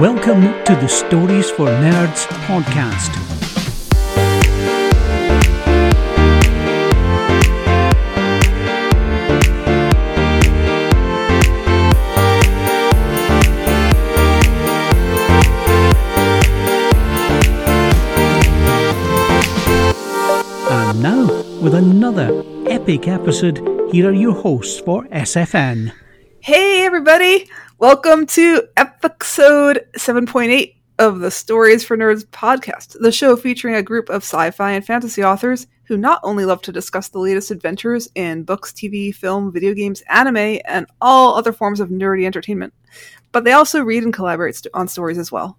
Welcome to the Stories for Nerds podcast. And now, with another epic episode, here are your hosts for SFN. Hey, everybody! Welcome to episode 7.8 of the Stories for Nerds podcast, the show featuring a group of sci fi and fantasy authors who not only love to discuss the latest adventures in books, TV, film, video games, anime, and all other forms of nerdy entertainment, but they also read and collaborate st- on stories as well.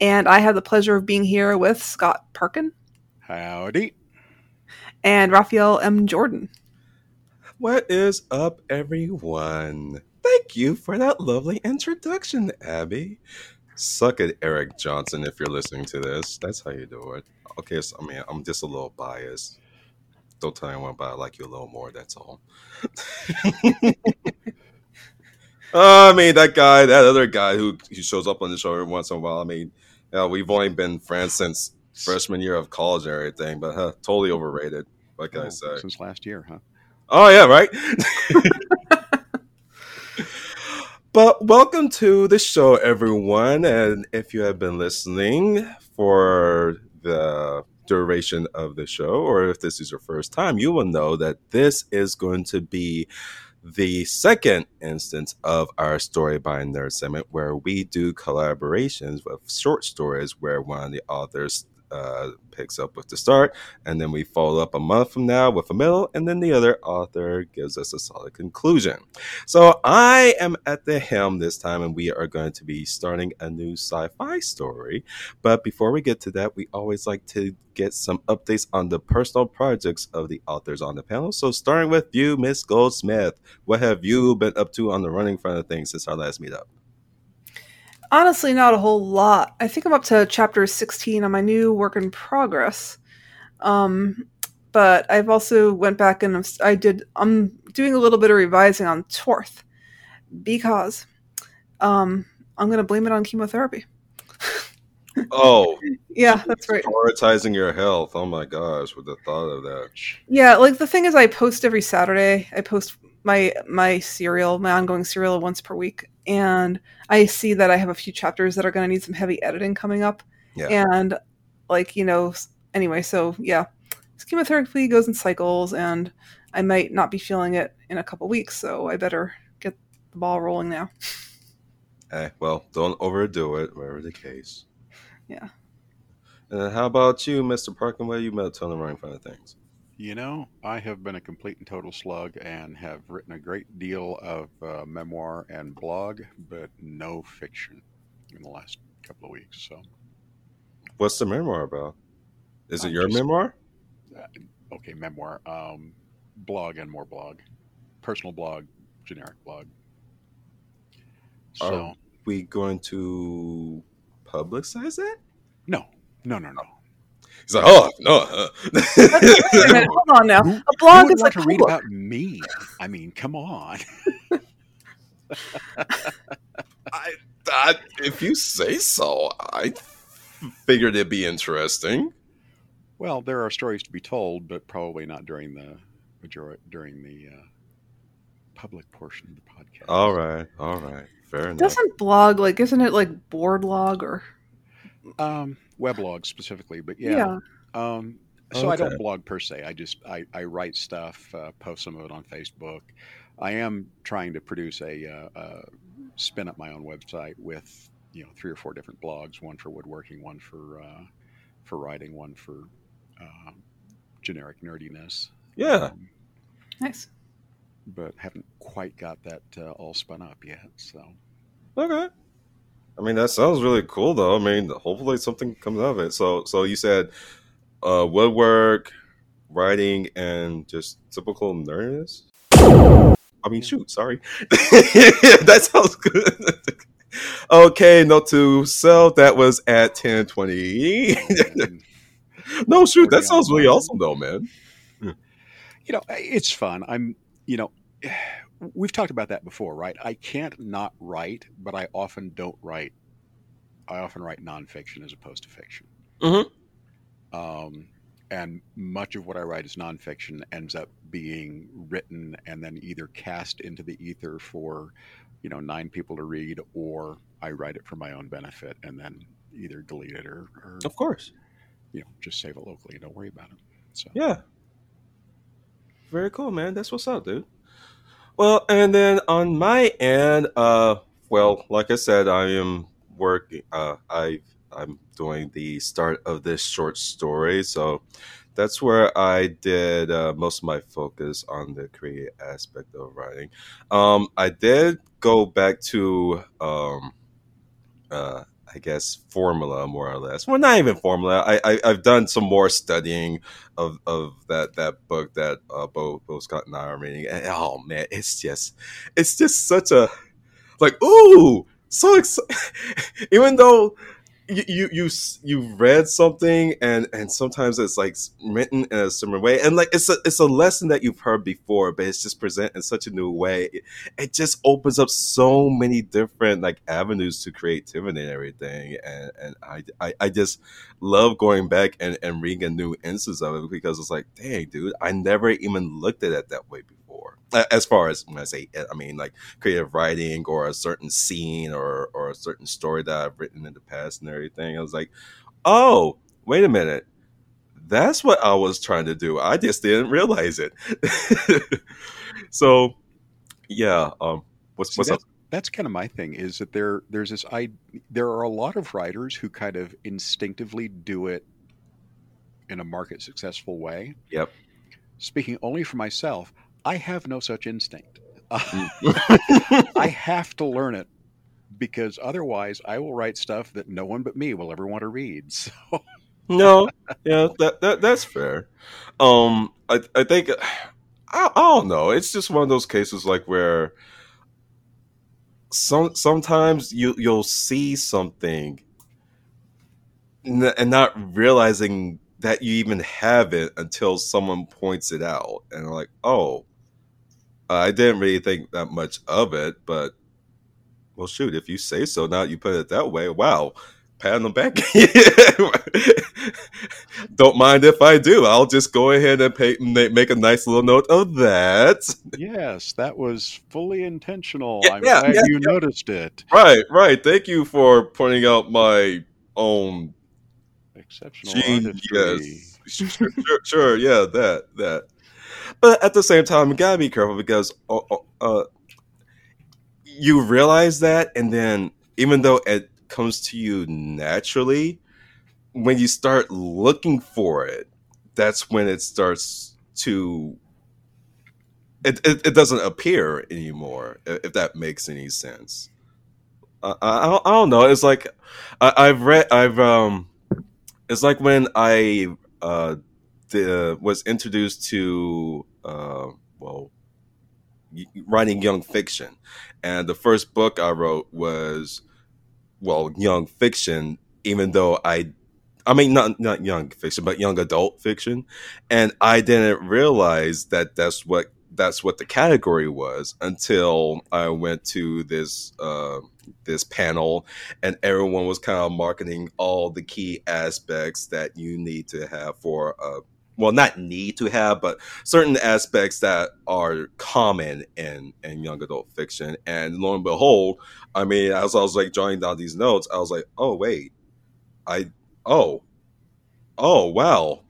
And I have the pleasure of being here with Scott Parkin Howdy. and Raphael M. Jordan. What is up, everyone? Thank you for that lovely introduction, Abby. Suck it, Eric Johnson, if you're listening to this. That's how you do it. Okay, so, I mean, I'm just a little biased. Don't tell anyone, but I like you a little more, that's all. Uh, I mean, that guy, that other guy who, who shows up on the show every once in a while, I mean, you know, we've only been friends since freshman year of college and everything, but huh, totally overrated. What can I Oh, say? Since last year, huh? Oh yeah, right. but welcome to the show, everyone. And if you have been listening for the duration of the show, or if this is your first time, you will know that this is going to be the second instance of our story by nerd segment where we do collaborations with short stories where one of the authors uh, picks up with the start and then we follow up a month from now with a middle, and then the other author gives us a solid conclusion. So I am at the helm this time, and we are going to be starting a new sci fi story. But before we get to that, we always like to get some updates on the personal projects of the authors on the panel. So starting with you, Miss Goldsmith, what have you been up to on the running front of things since our last meetup? Honestly, not a whole lot. I think I'm up to chapter 16 on my new work in progress. Um, but I've also went back and I've- did. I'm doing a little bit of revising on Torth because um, I'm going to blame it on chemotherapy. Oh, Yeah, that's right. prioritizing your health. Oh my gosh, with the thought of that. Yeah, like the thing is, I post every Saturday. I post my my serial, my ongoing serial, once per week, and I see that I have a few chapters that are going to need some heavy editing coming up. Yeah. And like you know, anyway, so yeah, chemotherapy goes in cycles, and I might not be feeling it in a couple weeks, so I better get the ball rolling now. Eh, well, don't overdo it, whatever the case. Yeah. And how about you, Mr. Parkin? What you been up to on the running front of things? You know, I have been a complete and total slug and have written a great deal of uh, memoir and blog, but no fiction in the last couple of weeks. So, What's the memoir about? Is it I'm your just- memoir? okay, memoir, um, blog, and more blog, personal blog, generic blog. So, Are we going to publicize it? no, no, no, no. He's like, oh no. uh." Wait a minute, hold on now. Who- A Who blog would is like to a read book. about me? I mean, come on. I, I, if you say so, I figured it'd be interesting. Well, there are stories to be told, but probably not during the majority during the uh, public portion of the podcast. All right, all right, fair enough. Doesn't blog like isn't it like board log or Um, weblog specifically, but yeah. Um, so I don't blog per se. I just I, I write stuff, uh, post some of it on Facebook. I am trying to produce a, uh, uh, spin up my own website with you know three or four different blogs: one for woodworking, one for uh, for writing, one for uh, generic nerdiness. Yeah. Um, nice? but haven't quite got that uh, all spun up yet. So Okay. I mean, that sounds really cool, though. I mean, hopefully something comes out of it. So, so you said uh, woodwork, writing, and just typical nerdiness. I mean, shoot, sorry. that sounds good. okay, note to self. That was at ten twenty. no, shoot, that sounds really awesome, though, man. you know, it's fun. I'm you know. We've talked about that before, right? I can't not write, but I often don't write I often write nonfiction as opposed to fiction. Mhm. Um, and much of what I write is nonfiction ends up being written and then either cast into the ether for, you know, nine people to read, or I write it for my own benefit and then either delete it or, or Of course. you know, just save it locally and don't worry about it. So Yeah. Very cool, man. That's what's up, dude. Well, and then on my end, uh, well, like I said, I am working. Uh, I I'm doing the start of this short story, so that's where I did uh, most of my focus on the creative aspect of writing. Um, I did go back to um, uh, I guess formula more or less. Well, not even formula. I, I I've done some more studying of of that that book that uh, Bo Bo Scott and I are reading. And, oh man, it's just it's just such a like ooh so even though you, you you read something and and sometimes it's like written in a similar way. And like it's a it's a lesson that you've heard before but it's just presented in such a new way. It, it just opens up so many different like avenues to creativity and everything. And and I I, I just love going back and, and reading a new instance of it because it's like dang dude I never even looked at it that way before as far as when I say I mean like creative writing or a certain scene or or a certain story that I've written in the past and everything. I was like, oh, wait a minute. That's what I was trying to do. I just didn't realize it. so yeah, um what's See, what's up? that's, that's kind of my thing is that there there's this I there are a lot of writers who kind of instinctively do it in a market successful way. Yep. Speaking only for myself, I have no such instinct. Mm. I have to learn it because otherwise I will write stuff that no one but me will ever want to read. So no, yeah, that, that that's fair. Um, I I think I, I don't know. It's just one of those cases like where some sometimes you you'll see something and not realizing that you even have it until someone points it out and like, oh, I didn't really think that much of it, but well, shoot, if you say so, now you put it that way, wow, pat on the back. Don't mind if I do. I'll just go ahead and pay, make a nice little note of that. yes, that was fully intentional. Yeah, I'm yeah, glad yeah, you noticed it. Right, right. Thank you for pointing out my own Exceptional genius. artistry. Sure, sure, sure, yeah, that, that. But at the same time, you gotta be careful because uh, uh, uh, you realize that, and then even though it comes to you naturally, when you start looking for it, that's when it starts to. It, it, it doesn't appear anymore, if that makes any sense. I, I, don't- I don't know. It's like I, I've read. I've um. It's like when I uh the, was introduced to uh well writing young fiction, and the first book I wrote was well young fiction. Even though I, I mean not not young fiction, but young adult fiction, and I didn't realize that that's what that's what the category was until I went to this uh, this panel and everyone was kind of marketing all the key aspects that you need to have for a well not need to have but certain aspects that are common in in young adult fiction. And lo and behold i mean as i was like drawing down these notes i was like oh wait. I oh. Oh wow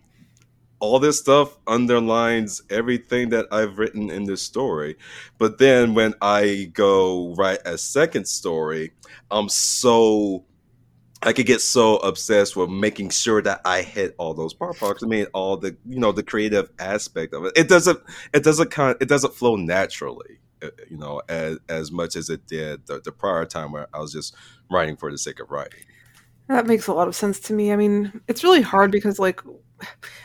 all this stuff underlines everything that I've written in this story. But then when I go write a second story, I'm so I could get so obsessed with making sure that I hit all those part parts. I mean, all the you know the creative aspect of it. It doesn't it doesn't kind it doesn't flow naturally, uh, you know, as as much as it did the, the prior time where I was just writing for the sake of writing. That makes a lot of sense to me. I mean, it's really hard because like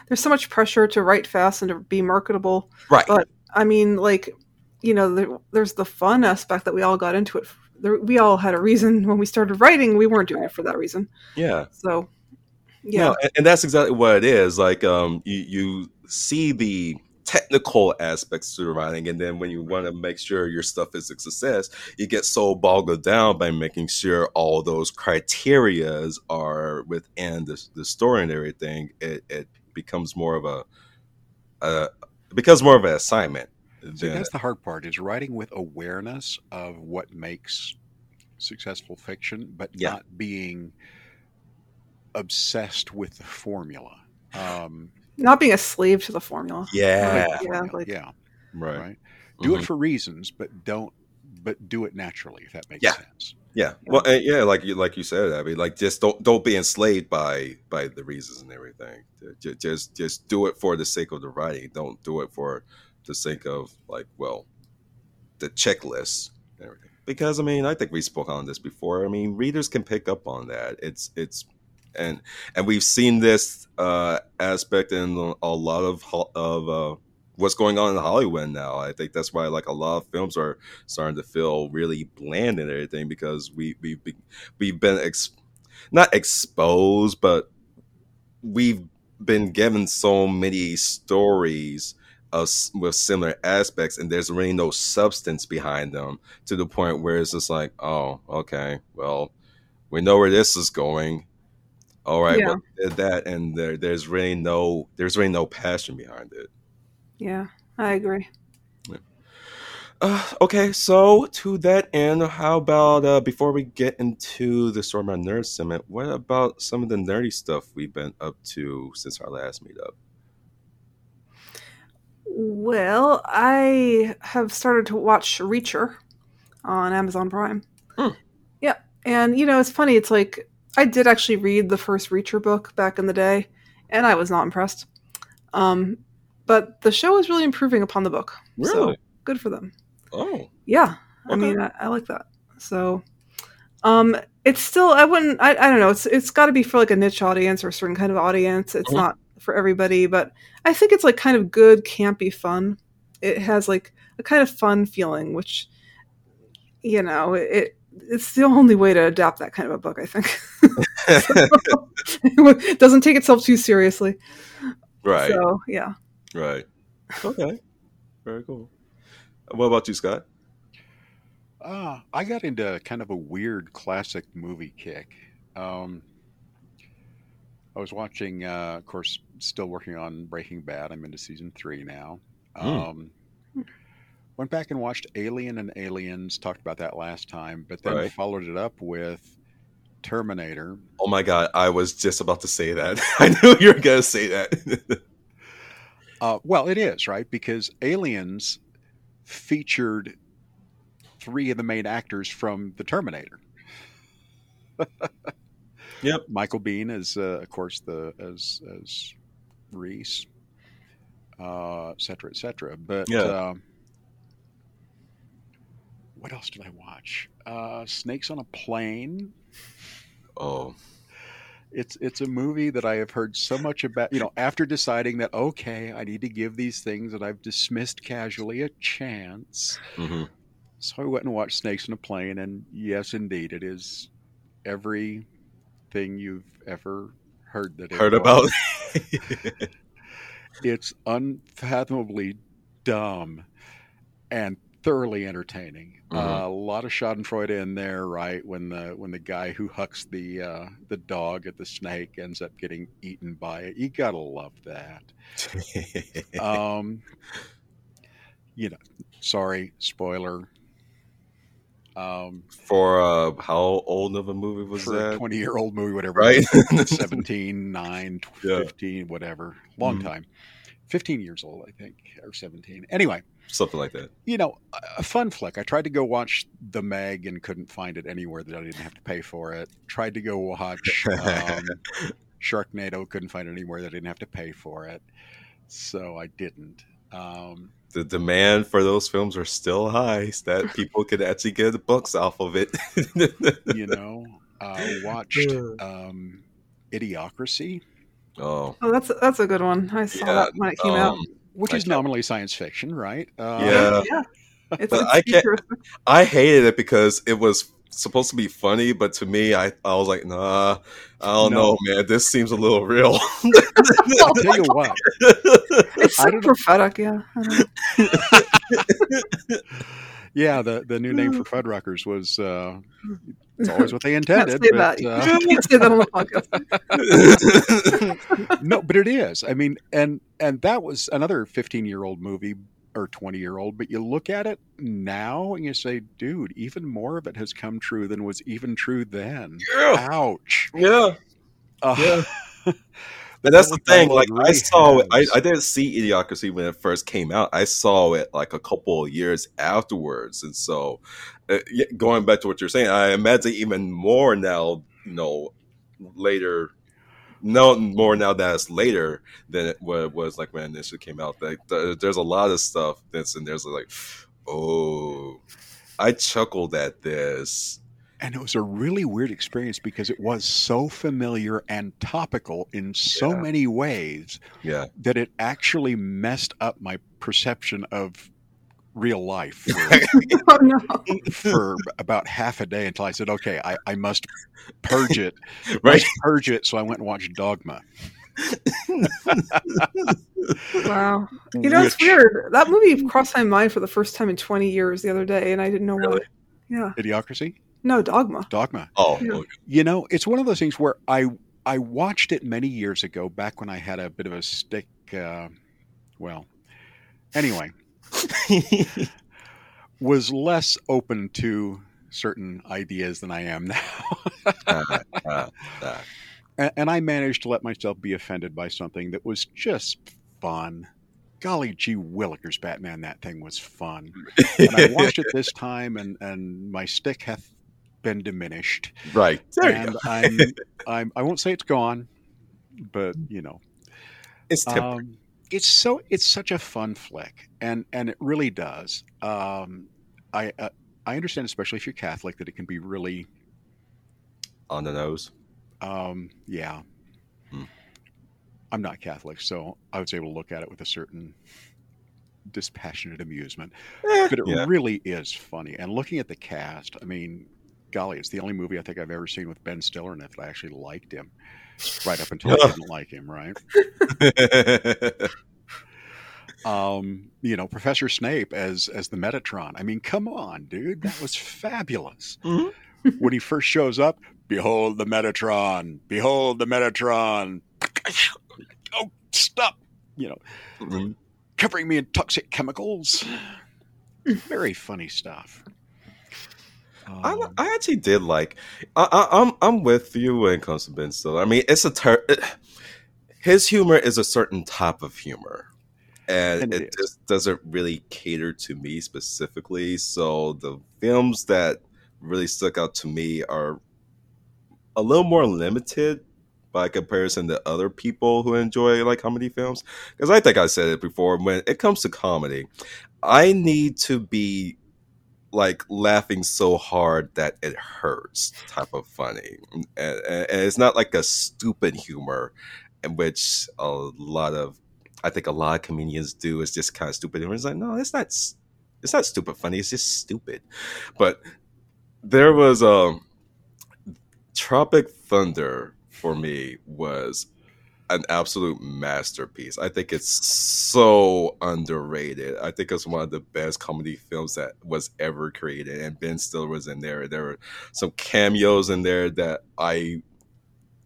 there's so much pressure to write fast and to be marketable. Right. But I mean, like you know, there, there's the fun aspect that we all got into it. There, we all had a reason when we started writing. We weren't doing it for that reason. yeah. So, yeah, No, and, and that's exactly what it is. Like, um, you you see the technical aspects to the writing, and then when you want to make sure your stuff is a success, you get so boggled down by making sure all those criterias are within the, the story and everything. It, it becomes more of a, a becomes more of an assignment. See, that's the hard part is writing with awareness of what makes successful fiction, but Yeah. not being obsessed with the formula. Um, Not being a slave to the formula. yeah, Yeah, formula, like- yeah, right. right. Do Mhm. it for reasons, but don't. But do it naturally, if that makes Yeah. sense. Yeah. Well, uh, yeah, like you like you said, I mean, Like just don't don't be enslaved by by the reasons and everything. Ju- Just just do it for the sake of the writing. Don't do it for the sake of like well, the checklist and everything. Because I mean, I think we spoke on this before. I mean, readers can pick up on that. It's it's and and we've seen this uh aspect in a lot of of uh what's going on in Hollywood now. I think that's why like a lot of films are starting to feel really bland and everything because we we we we've been ex- not exposed, but we've been given so many stories of, with similar aspects, and there's really no substance behind them to the point where it's just like, oh, okay, well, we know where this is going. All right, Yeah. well, did that, and there, there's really no, there's really no passion behind it. Yeah, I agree. Uh, okay, so to that end, how about uh, before we get into the Story My Nerd segment, what about some of the nerdy stuff we've been up to since our last meetup? Well, I have started to watch Reacher on Amazon Prime. Hmm. Yeah, and you know it's funny. It's like I did actually read the first Reacher book back in the day, and I was not impressed. Um, but the show is really improving upon the book. So Really? good for them. Oh, Yeah, I mean, I, I like that. So, um, it's still I wouldn't I, I don't know. It's it's got to be for like a niche audience or a certain kind of audience. It's Mhm. not for everybody, but I think it's like kind of good, campy fun. It has like a kind of fun feeling, which you know it. It's the only way to adapt that kind of a book, I think. it doesn't take itself too seriously. right, So yeah. right. Okay, very cool. What about you, Scott? Uh, I got into kind of a weird classic movie kick. Um, I was watching, uh, of course, still working on Breaking Bad. I'm into season three now. Hmm. Um, went back and watched Alien and Aliens. Talked about that last time, but then Right. followed it up with Terminator. Oh my God, I was just about to say that. I knew you were gonna say that. Uh, well, it is right because Aliens featured three of the main actors from the Terminator. Yep. Michael Biehn is, uh, of course, the as as Reese, uh, et cetera, et cetera. But Yeah. um, what else did I watch? Uh, Snakes on a Plane. oh, It's it's a movie that I have heard so much about. You know, after deciding that okay, I need to give these things that I've dismissed casually a chance. hmm So I went and watched Snakes on a Plane, and yes, indeed, it is everything you've ever heard that it heard was. about. It's unfathomably dumb and thoroughly entertaining. Mhm. Uh, a lot of Schadenfreude in there, right? When the when the guy who hucks the uh, the dog at the snake ends up getting eaten by it, you gotta love that. Um, you know, sorry, spoiler. Um, For uh, how old of a movie was that? 20 year old movie, whatever, Right? 17, 9, Yeah. 15, whatever, long Mhm. time. 15 years old, I think, or 17. Anyway, Something like that. you know, a- a fun flick. I tried to go watch The Meg and couldn't find it anywhere that I didn't have to pay for it. Tried to go watch um, Sharknado, couldn't find it anywhere that I didn't have to pay for it. So I didn't. Um, the demand for those films are still high so that people could actually get the books off of it. you know, I watched um, Idiocracy, oh, Oh, that's that's a good one. I saw Yeah, that when it came out. Which I is can't- nominally science fiction, right? Uh, Yeah. yeah. It's, But it's I can't- I hated it because it was supposed to be funny, but to me, I, I was like, nah, I don't No. know, man. This seems a little real. I'll tell you what. It's I so prophetic, yeah. I don't know. Yeah, the, the new name for Fuddruckers was uh, it's always what they intended. but, uh, You can't say that on the podcast. no, but it is. I mean, and and that was another 15 year old movie or 20 year old. But you look at it now and you say, dude, even more of it has come true than was even true then. yeah, Ouch. yeah. Uh, Yeah. But that's the thing. Like I saw it. I, I didn't see Idiocracy when it first came out. I saw it like a couple of years afterwards, and so uh, going back to what you're saying, I imagine even more now. You know, later. No more now that it's later than it wa- was like when it initially came out. Like th- there's a lot of stuff that's in there's like, oh, I chuckled at this. And it was a really weird experience because it was so familiar and topical in so Yeah. many ways Yeah, that it actually messed up my perception of real life for, oh no. for about half a day until I said, okay, I, I must purge it. right. Must purge it. So I went and watched Dogma. Wow. You know, it's weird. That movie crossed my mind for the first time in 20 years the other day, and I didn't know why. Really? Yeah. Idiocracy? No, Dogma. Dogma. Oh, Yeah. You know, it's one of those things where I I watched it many years ago, back when I had a bit of a stick. Uh, well, anyway, was less open to certain ideas than I am now, Ah, ah, ah. and, and I managed to let myself be offended by something that was just fun. Golly gee willikers, Batman! That thing was fun, and I watched it this time, and and my stick hath been diminished. Right. There you and go. I'm, I'm, I won't say it's gone, but you know, It's temporary. um, it's so it's such a fun flick, and and it really does. Um, I uh, I understand, especially if you're Catholic, that it can be really, on the nose. um, yeah. Hmm. I'm not Catholic, so I was able to look at it with a certain dispassionate amusement. Eh, But it yeah. really is funny. And looking at the cast, I mean, golly, it's the only movie I think I've ever seen with Ben Stiller in it that I actually liked him. Right up until I didn't like him, right? Um, you know, Professor Snape as as the Metatron. I mean, come on, dude, that was fabulous. Mhm. When he first shows up, behold the Metatron, behold the Metatron. oh, stop! You know, Mhm. covering me in toxic chemicals. Very funny stuff. I, Um, I actually did like. I, I, I'm I'm with you when it comes to Ben Stiller. I mean, it's a ter- it, his humor is a certain type of humor, and, it it, just doesn't really cater to me specifically. So the films that really stuck out to me are a little more limited by comparison to other people who enjoy like comedy films. Because I think I said it before. When it comes to comedy, I need to be like laughing so hard that it hurts type of funny. And, and, and it's not like a stupid humor in which a lot of i think a lot of comedians do is just kind of stupid. Humor it's like no it's not it's not stupid funny it's just stupid. But there was um tropic thunder for me was an absolute masterpiece. I think it's so underrated. I think it's one of the best comedy films that was ever created, and Ben Stiller was in there. There were some cameos in there that I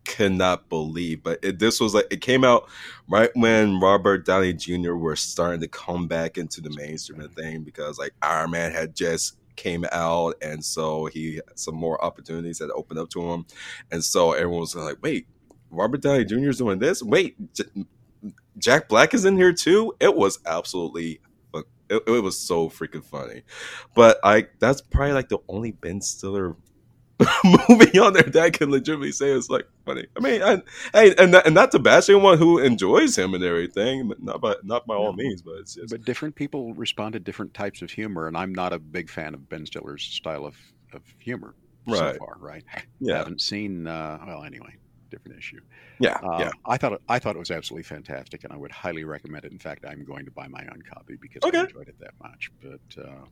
cannot believe. But it, this was like it came out right when Robert Downey Jr. was starting to come back into the mainstream and thing because like Iron Man had just came out, and so he had some more opportunities that opened up to him, and so everyone was like, "Wait." Robert Downey Jr. is doing this. Wait, J- Jack Black is in here too. It was absolutely, it, it was so freaking funny. But I, that's probably like the only Ben Stiller movie on there that I can legitimately say is like funny. I mean, I, hey, and not, and not to bash anyone who enjoys him and everything, but not by not by all No. means, but it's just but different people respond to different types of humor, and I'm not a big fan of Ben Stiller's style of, of humor so far. Right? yeah, I haven't seen. Uh, well, anyway, different issue. yeah, Uh, yeah. I thought it, I thought it was absolutely fantastic, and I would highly recommend it. In fact, I'm going to buy my own copy because Okay. I enjoyed it that much. But uh,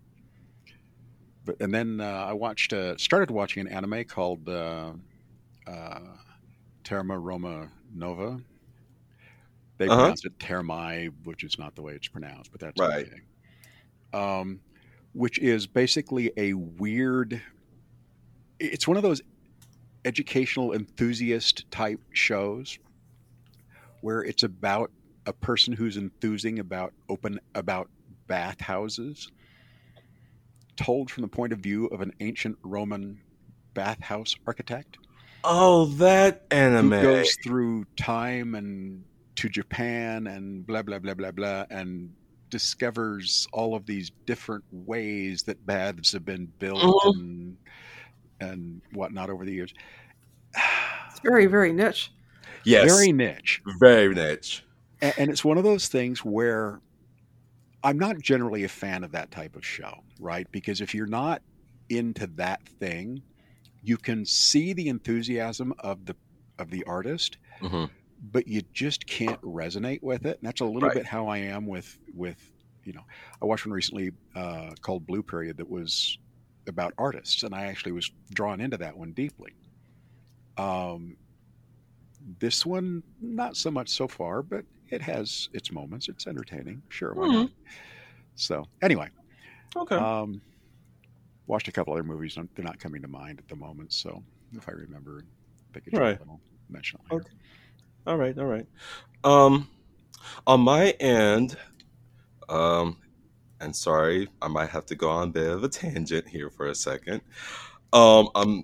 but and then uh, I watched uh, started watching an anime called uh, uh, Thermae Romae Novae. They Uh-huh. pronounce it Termai, which is not the way it's pronounced, but that's Right. okay. Um, which is basically a weird. It's one of those educational enthusiast type shows where it's about a person who's enthusing about open about bathhouses told from the point of view of an ancient roman bathhouse architect Oh, that anime. who goes through time and to japan and blah blah blah blah blah and discovers all of these different ways that baths have been built Mhm. and and whatnot over the years It's very, very niche. yes, very niche very niche. and, and it's one of those things where I'm not generally a fan of that type of show, right? Because if you're not into that thing, you can see the enthusiasm of the of the artist, Mhm. but you just can't resonate with it. And that's a little Right. bit how I am with with you know. I watched one recently uh, called Blue Period that was about artists, and I actually was drawn into that one deeply. Um, this one, not so much so far, but it has its moments. It's entertaining, sure. Why not? So anyway, Okay. um, watched a couple other movies. They're not coming to mind at the moment. So if I remember, pick a Right. right. I'll mention it later. Okay. All right, all right. Um, on my end, um, and sorry, I might have to go on a bit of a tangent here for a second. Um, um,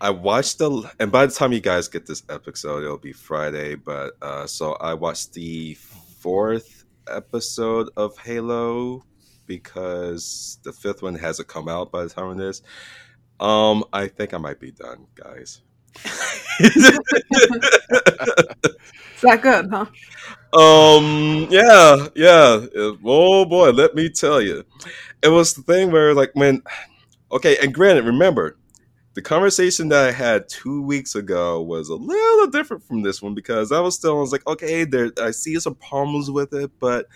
I watched the, and by the time you guys get this episode, it'll be Friday. But uh, so I watched the fourth episode of Halo because the fifth one hasn't come out by the time of this. Um, I think I might be done, guys. It's that good, huh? Um. Yeah. Yeah. Oh boy, let me tell you, it was the thing where like when, okay, and granted, remember, the conversation that I had two weeks ago was a little different from this one because I was still I was like, okay, there, I see some problems with it, but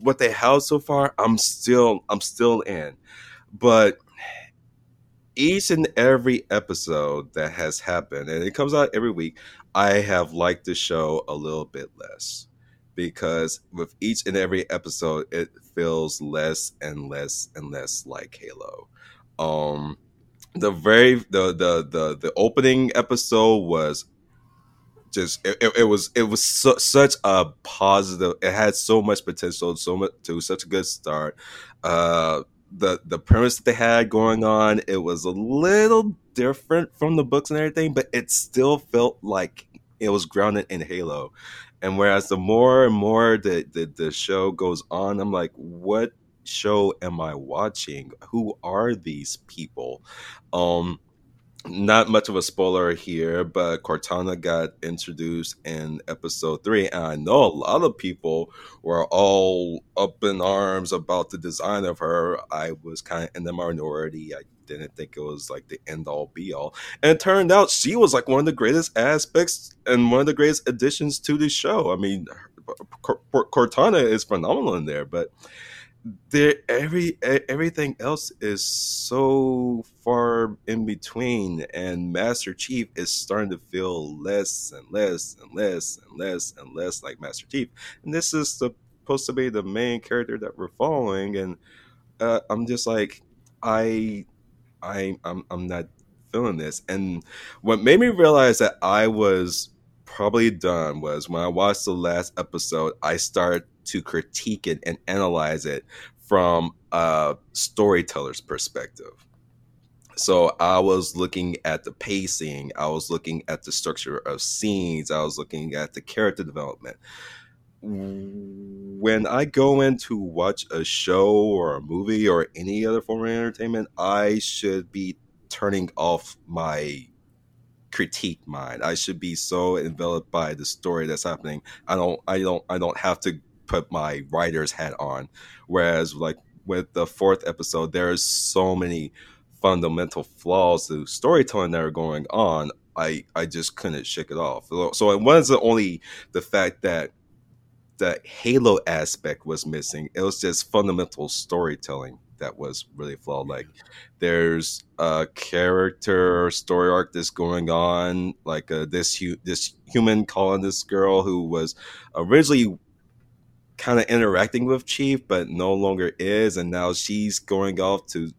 what they have so far, I'm still, I'm still in, but. Each and every episode that has happened, and it comes out every week, I have liked the show a little bit less because with each and every episode it feels less and less and less like halo. Um the very the the the, the opening episode was just it, it, was it was su- such a positive it had so much potential so much to such a good start. Uh the the premise that they had going on it was a little different from the books and everything but it still felt like it was grounded in halo and whereas the more and more the, the the show goes on i'm like what show am i watching who are these people um not much of a spoiler here, but Cortana got introduced in episode three, and I know a lot of people were all up in arms about the design of her. I was kind of in the minority. I didn't think it was like the end all be all, and it turned out she was like one of the greatest aspects and one of the greatest additions to the show. I mean, Cor- Cor- Cortana is phenomenal in there, but there every everything else is so far in between and master chief is starting to feel less and less and less and less and less like master chief and this is supposed to be the main character that we're following and uh, i'm just like i i I'm, I'm not feeling this and what made me realize that i was probably done was when i watched the last episode i started to critique it and analyze it from a storyteller's perspective. So I was looking at the pacing, I was looking at the structure of scenes, I was looking at the character development. When I go in to watch a show or a movie or any other form of entertainment, I should be turning off my critique mind. I should be so enveloped by the story that's happening. I don't I don't I don't have to put my writer's hat on. Whereas, like with the fourth episode, there's so many fundamental flaws to storytelling that are going on. I I just couldn't shake it off. So it wasn't only the fact that the Halo aspect was missing; it was just fundamental storytelling that was really flawed. Like there's a character story arc that's going on, like uh, this hu- this human calling this girl who was originally kind of interacting with Chief, but no longer is, and now she's going off to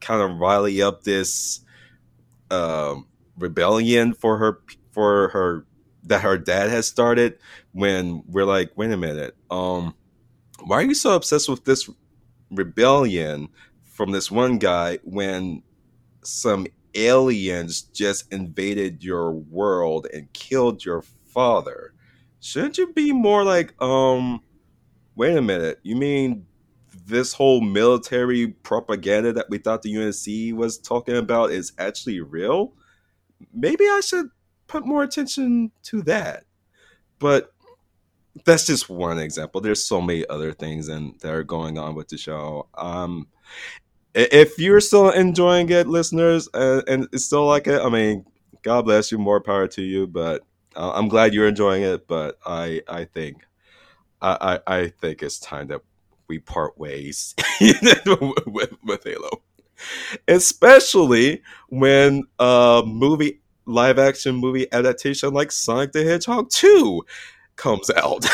kind of rally up this um, rebellion for her for her that her dad has started. When we're like, wait a minute, um, why are you so obsessed with this rebellion from this one guy when some aliens just invaded your world and killed your father? Shouldn't you be more like, um, wait a minute, you mean this whole military propaganda that we thought the UNC was talking about is actually real? Maybe I should put more attention to that. But that's just one example. There's so many other things and that are going on with the show. Um, if you're still enjoying it, listeners, uh, and it's still like it, I mean, God bless you, more power to you. But uh, I'm glad you're enjoying it. But I, I think, I, I, I think it's time that we part ways with, with Halo, especially when a movie, live action movie adaptation like Sonic the Hedgehog 2 comes out.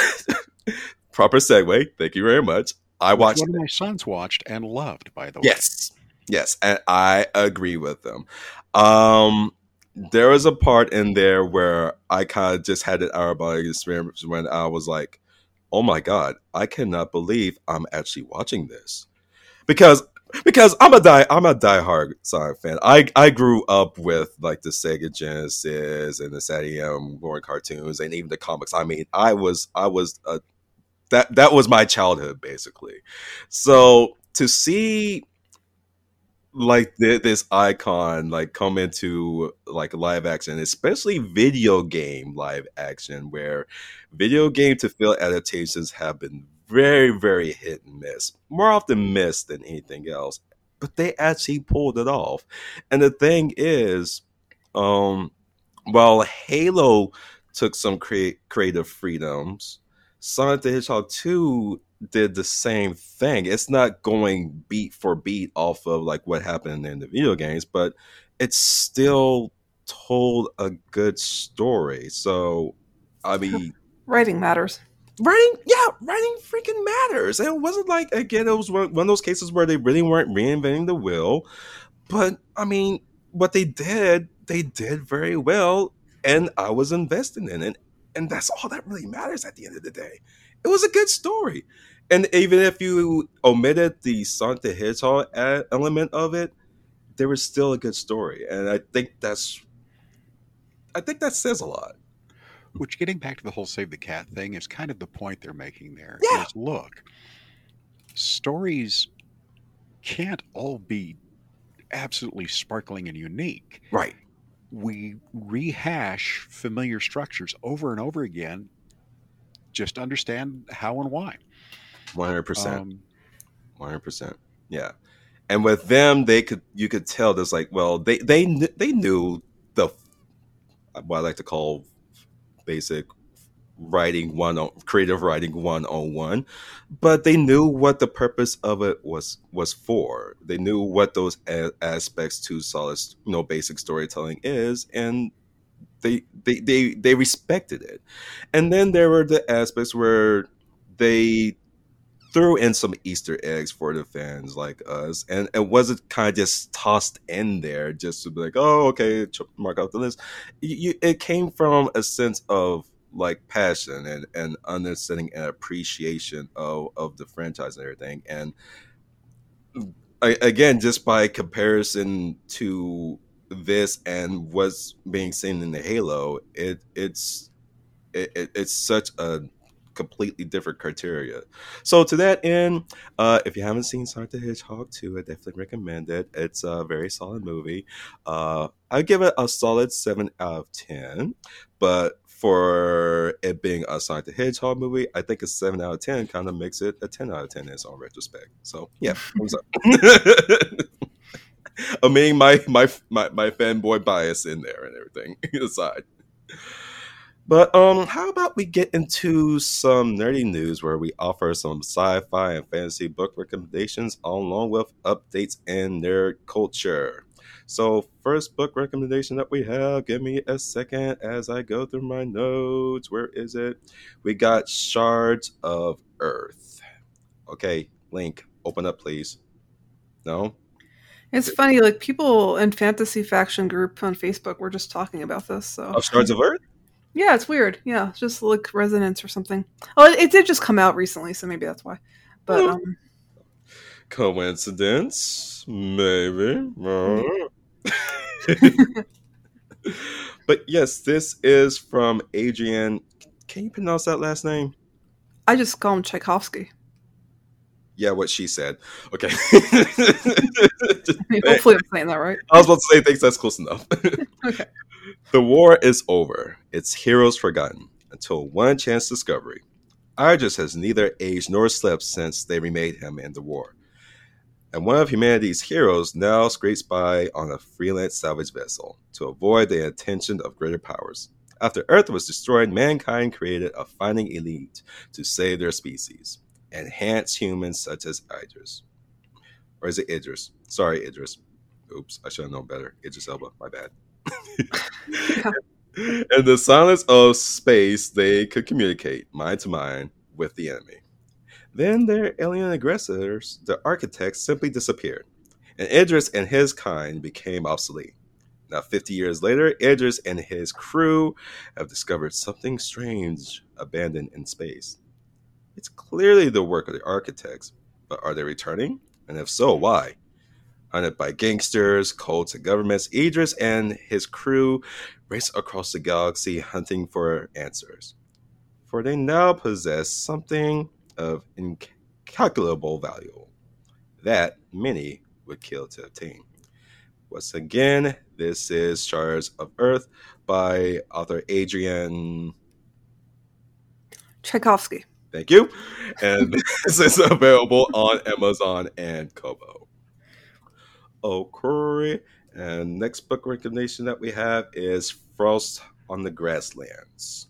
Proper segue. Thank you very much. I watched. One of my sons watched and loved. By the way, yes, yes, and I agree with them. Um, there was a part in there where I kind of just had an body experience when I was like, "Oh my god, I cannot believe I'm actually watching this," because because I'm a die I'm a diehard Sonic fan. I I grew up with like the Sega Genesis and the Saturday M Warren cartoons and even the comics. I mean, I was I was a that that was my childhood basically. So to see like th- this icon like come into like live action especially video game live action where video game to film adaptations have been very very hit and miss more often miss than anything else but they actually pulled it off and the thing is um while halo took some crea- creative freedoms sonic the hedgehog 2 did the same thing. It's not going beat for beat off of like what happened in the video games, but it's still told a good story. So, I mean, Writing matters. Writing, yeah, writing freaking matters. And it wasn't like again, it was one of those cases where they really weren't reinventing the wheel, but I mean, what they did, they did very well, and I was invested in it, and that's all that really matters at the end of the day. It was a good story. And even if you omitted the Sonic the Hedgehog element of it, there was still a good story. And I think that's I think that says a lot. Which getting back to the whole save the cat thing is kind of the point they're making there. Yeah. Is look, stories can't all be absolutely sparkling and unique. Right. We rehash familiar structures over and over again. Just understand how and why. One hundred percent. Um, One hundred percent. Yeah. And with them, they could you could tell there's like, well, they they they knew the what I like to call basic writing one on creative writing one on one, but they knew what the purpose of it was was for. They knew what those a- aspects to solid, you know, basic storytelling is, and they they they they respected it. And then there were the aspects where they threw in some Easter eggs for the fans like us, and it wasn't kind of just tossed in there just to be like, oh, okay, mark out the list. You, it came from a sense of like passion and, and understanding and appreciation of, of the franchise and everything. And I, again, just by comparison to this and what's being seen in the Halo, it it's it, it, it's such a completely different criteria. So to that end, uh, if you haven't seen Sonic the Hedgehog 2, I definitely recommend it. It's a very solid movie. Uh, I give it a solid 7 out of 10. But for it being a Sonic the Hedgehog movie, I think a 7 out of 10 kind of makes it a 10 out of 10 in all retrospect. So yeah. I mean, my, my my my fanboy bias in there and everything aside. But um, how about we get into some nerdy news where we offer some sci-fi and fantasy book recommendations along with updates in nerd culture. So, first book recommendation that we have, give me a second as I go through my notes. Where is it? We got Shards of Earth. Okay, Link, open up, please. No? It's funny, like people in Fantasy Faction group on Facebook were just talking about this. So Of Shards of Earth? Yeah, it's weird. Yeah, it's just like resonance or something. Oh, it, it did just come out recently, so maybe that's why. But Hmm. um, Coincidence? Maybe. but yes, this is from Adrian. Can you pronounce that last name? I just call him Tchaikovsky. Yeah, what she said. Okay. I mean, hopefully, I'm saying that right. I was about to say thanks, that's close enough. Okay. The war is over. Its heroes forgotten until one chance discovery. Idris has neither aged nor slept since they remade him in the war. And one of humanity's heroes now scrapes by on a freelance salvage vessel to avoid the attention of greater powers. After Earth was destroyed, mankind created a fighting elite to save their species, enhance humans such as Idris. Or is it Idris? Sorry, Idris. Oops, I should have known better. Idris Elba, my bad. In the silence of space, they could communicate mind to mind with the enemy. Then their alien aggressors, the architects, simply disappeared, and Idris and his kind became obsolete. Now, 50 years later, Idris and his crew have discovered something strange abandoned in space. It's clearly the work of the architects, but are they returning? And if so, why? Hunted by gangsters, cults, and governments, Idris and his crew race across the galaxy hunting for answers. For they now possess something of incalculable value that many would kill to obtain. Once again, this is Shards of Earth by author Adrian. Tchaikovsky. Thank you. And this is available on Amazon and Kobo. Okay. And next book recommendation that we have is Frost on the Grasslands.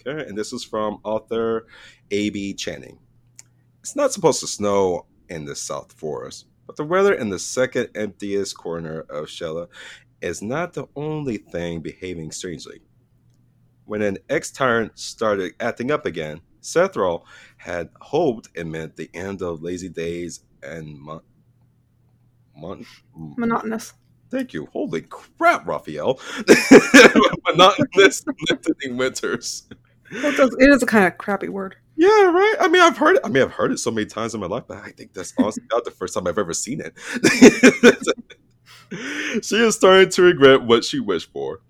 Okay. And this is from author A.B. Channing. It's not supposed to snow in the South Forest, but the weather in the second emptiest corner of Shella is not the only thing behaving strangely. When an ex tyrant started acting up again, Sethrol had hoped it meant the end of lazy days and mon- mon- Monotonous. Thank you. Holy crap, Raphael. Monotonous lengthening winters. Well, it, does, it is a kind of crappy word. Yeah, right. I mean, I've heard it. I mean, I've heard it so many times in my life, but I think that's honestly not the first time I've ever seen it. she is starting to regret what she wished for.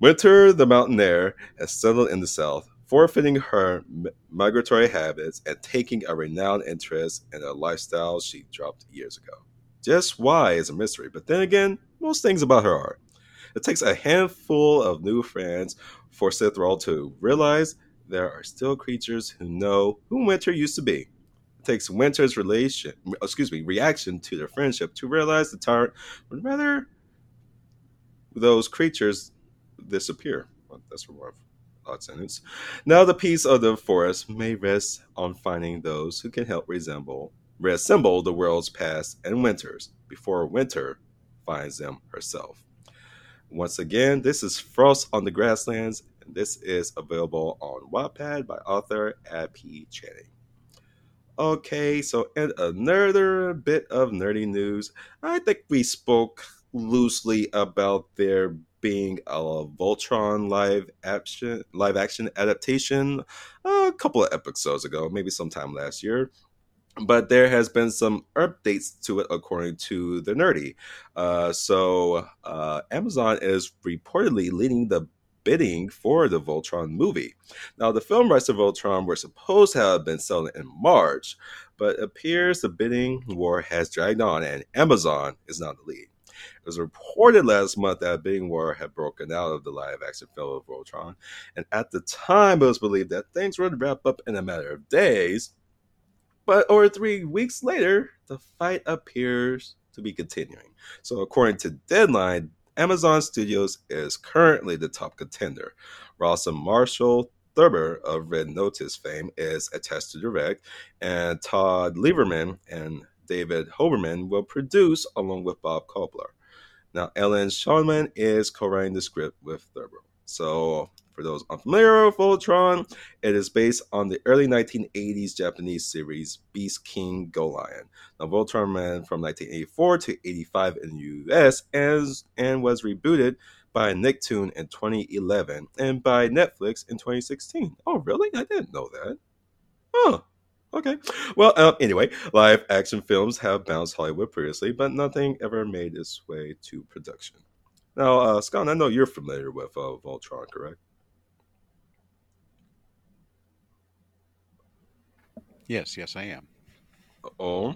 Winter, the mountain air, has settled in the south, forfeiting her migratory habits and taking a renowned interest in a lifestyle she dropped years ago. Just why is a mystery, but then again, most things about her are. It takes a handful of new friends for Sithrall to realize there are still creatures who know who Winter used to be. It takes Winter's relation, excuse me, reaction to their friendship to realize the tyrant would rather those creatures disappear. Well, that's a odd sentence. Now the peace of the forest may rest on finding those who can help resemble reassemble the world's past and winters before winter finds them herself. Once again, this is Frost on the Grasslands, and this is available on Wattpad by author Ab P. Channing. Okay, so in another bit of nerdy news, I think we spoke loosely about there being a Voltron live action live action adaptation a couple of episodes ago, maybe sometime last year. But there has been some updates to it according to the nerdy. Uh, so uh, Amazon is reportedly leading the bidding for the Voltron movie. Now, the film rights to Voltron were supposed to have been selling in March, but appears the bidding war has dragged on and Amazon is now the lead. It was reported last month that bidding war had broken out of the live action film of Voltron, and at the time it was believed that things would wrap up in a matter of days. But over three weeks later, the fight appears to be continuing. So, according to Deadline, Amazon Studios is currently the top contender. Rawson Marshall Thurber of Red Notice fame is attached to direct, and Todd Lieberman and David Hoberman will produce along with Bob Koplar. Now, Ellen Shanman is co-writing the script with Thurber. So, for those unfamiliar with Voltron, it is based on the early 1980s Japanese series Beast King Go Lion. Now, Voltron ran from 1984 to 85 in the US and, and was rebooted by Nicktoon in 2011 and by Netflix in 2016. Oh, really? I didn't know that. Huh. Okay. Well, uh, anyway, live action films have bounced Hollywood previously, but nothing ever made its way to production. Now, uh, Scott, I know you're familiar with uh, Voltron, correct? Yes, yes, I am. Oh.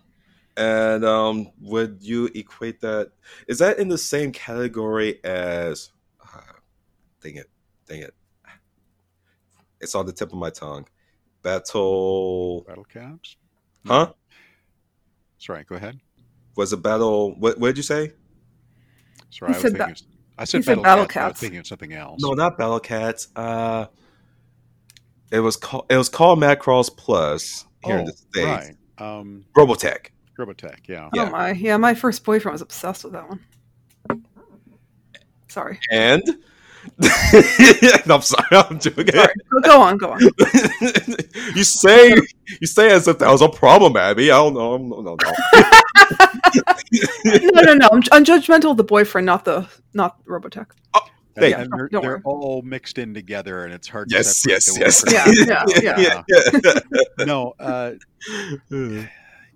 And um, would you equate that? Is that in the same category as? Uh, dang it, dang it! It's on the tip of my tongue. Battle. Battle Caps? Huh? Sorry, go ahead. Was a battle? What? What did you say? Sorry, He I was said thinking. ba- I said, said Battle, Battle Cats, but I was thinking of something else. No, not Battle Cats. Uh, it was called. It was called Macross Plus here in the Oh, states. right. Um, Robotech. Robotech, yeah. Yeah. Oh my, yeah, my first boyfriend was obsessed with that one. Sorry. And no, I'm sorry, I'm joking. Sorry. Go, go on, go on. you say you say as if that was a problem, Abby. I don't know. No, no, no. No, no, no. I'm, I'm judgmental of the boyfriend, not the not Robotech. Thank and you. they're, they're all mixed in together, and it's hard. yes, to yes, separate yes. the Yeah, yeah, yeah. no, uh,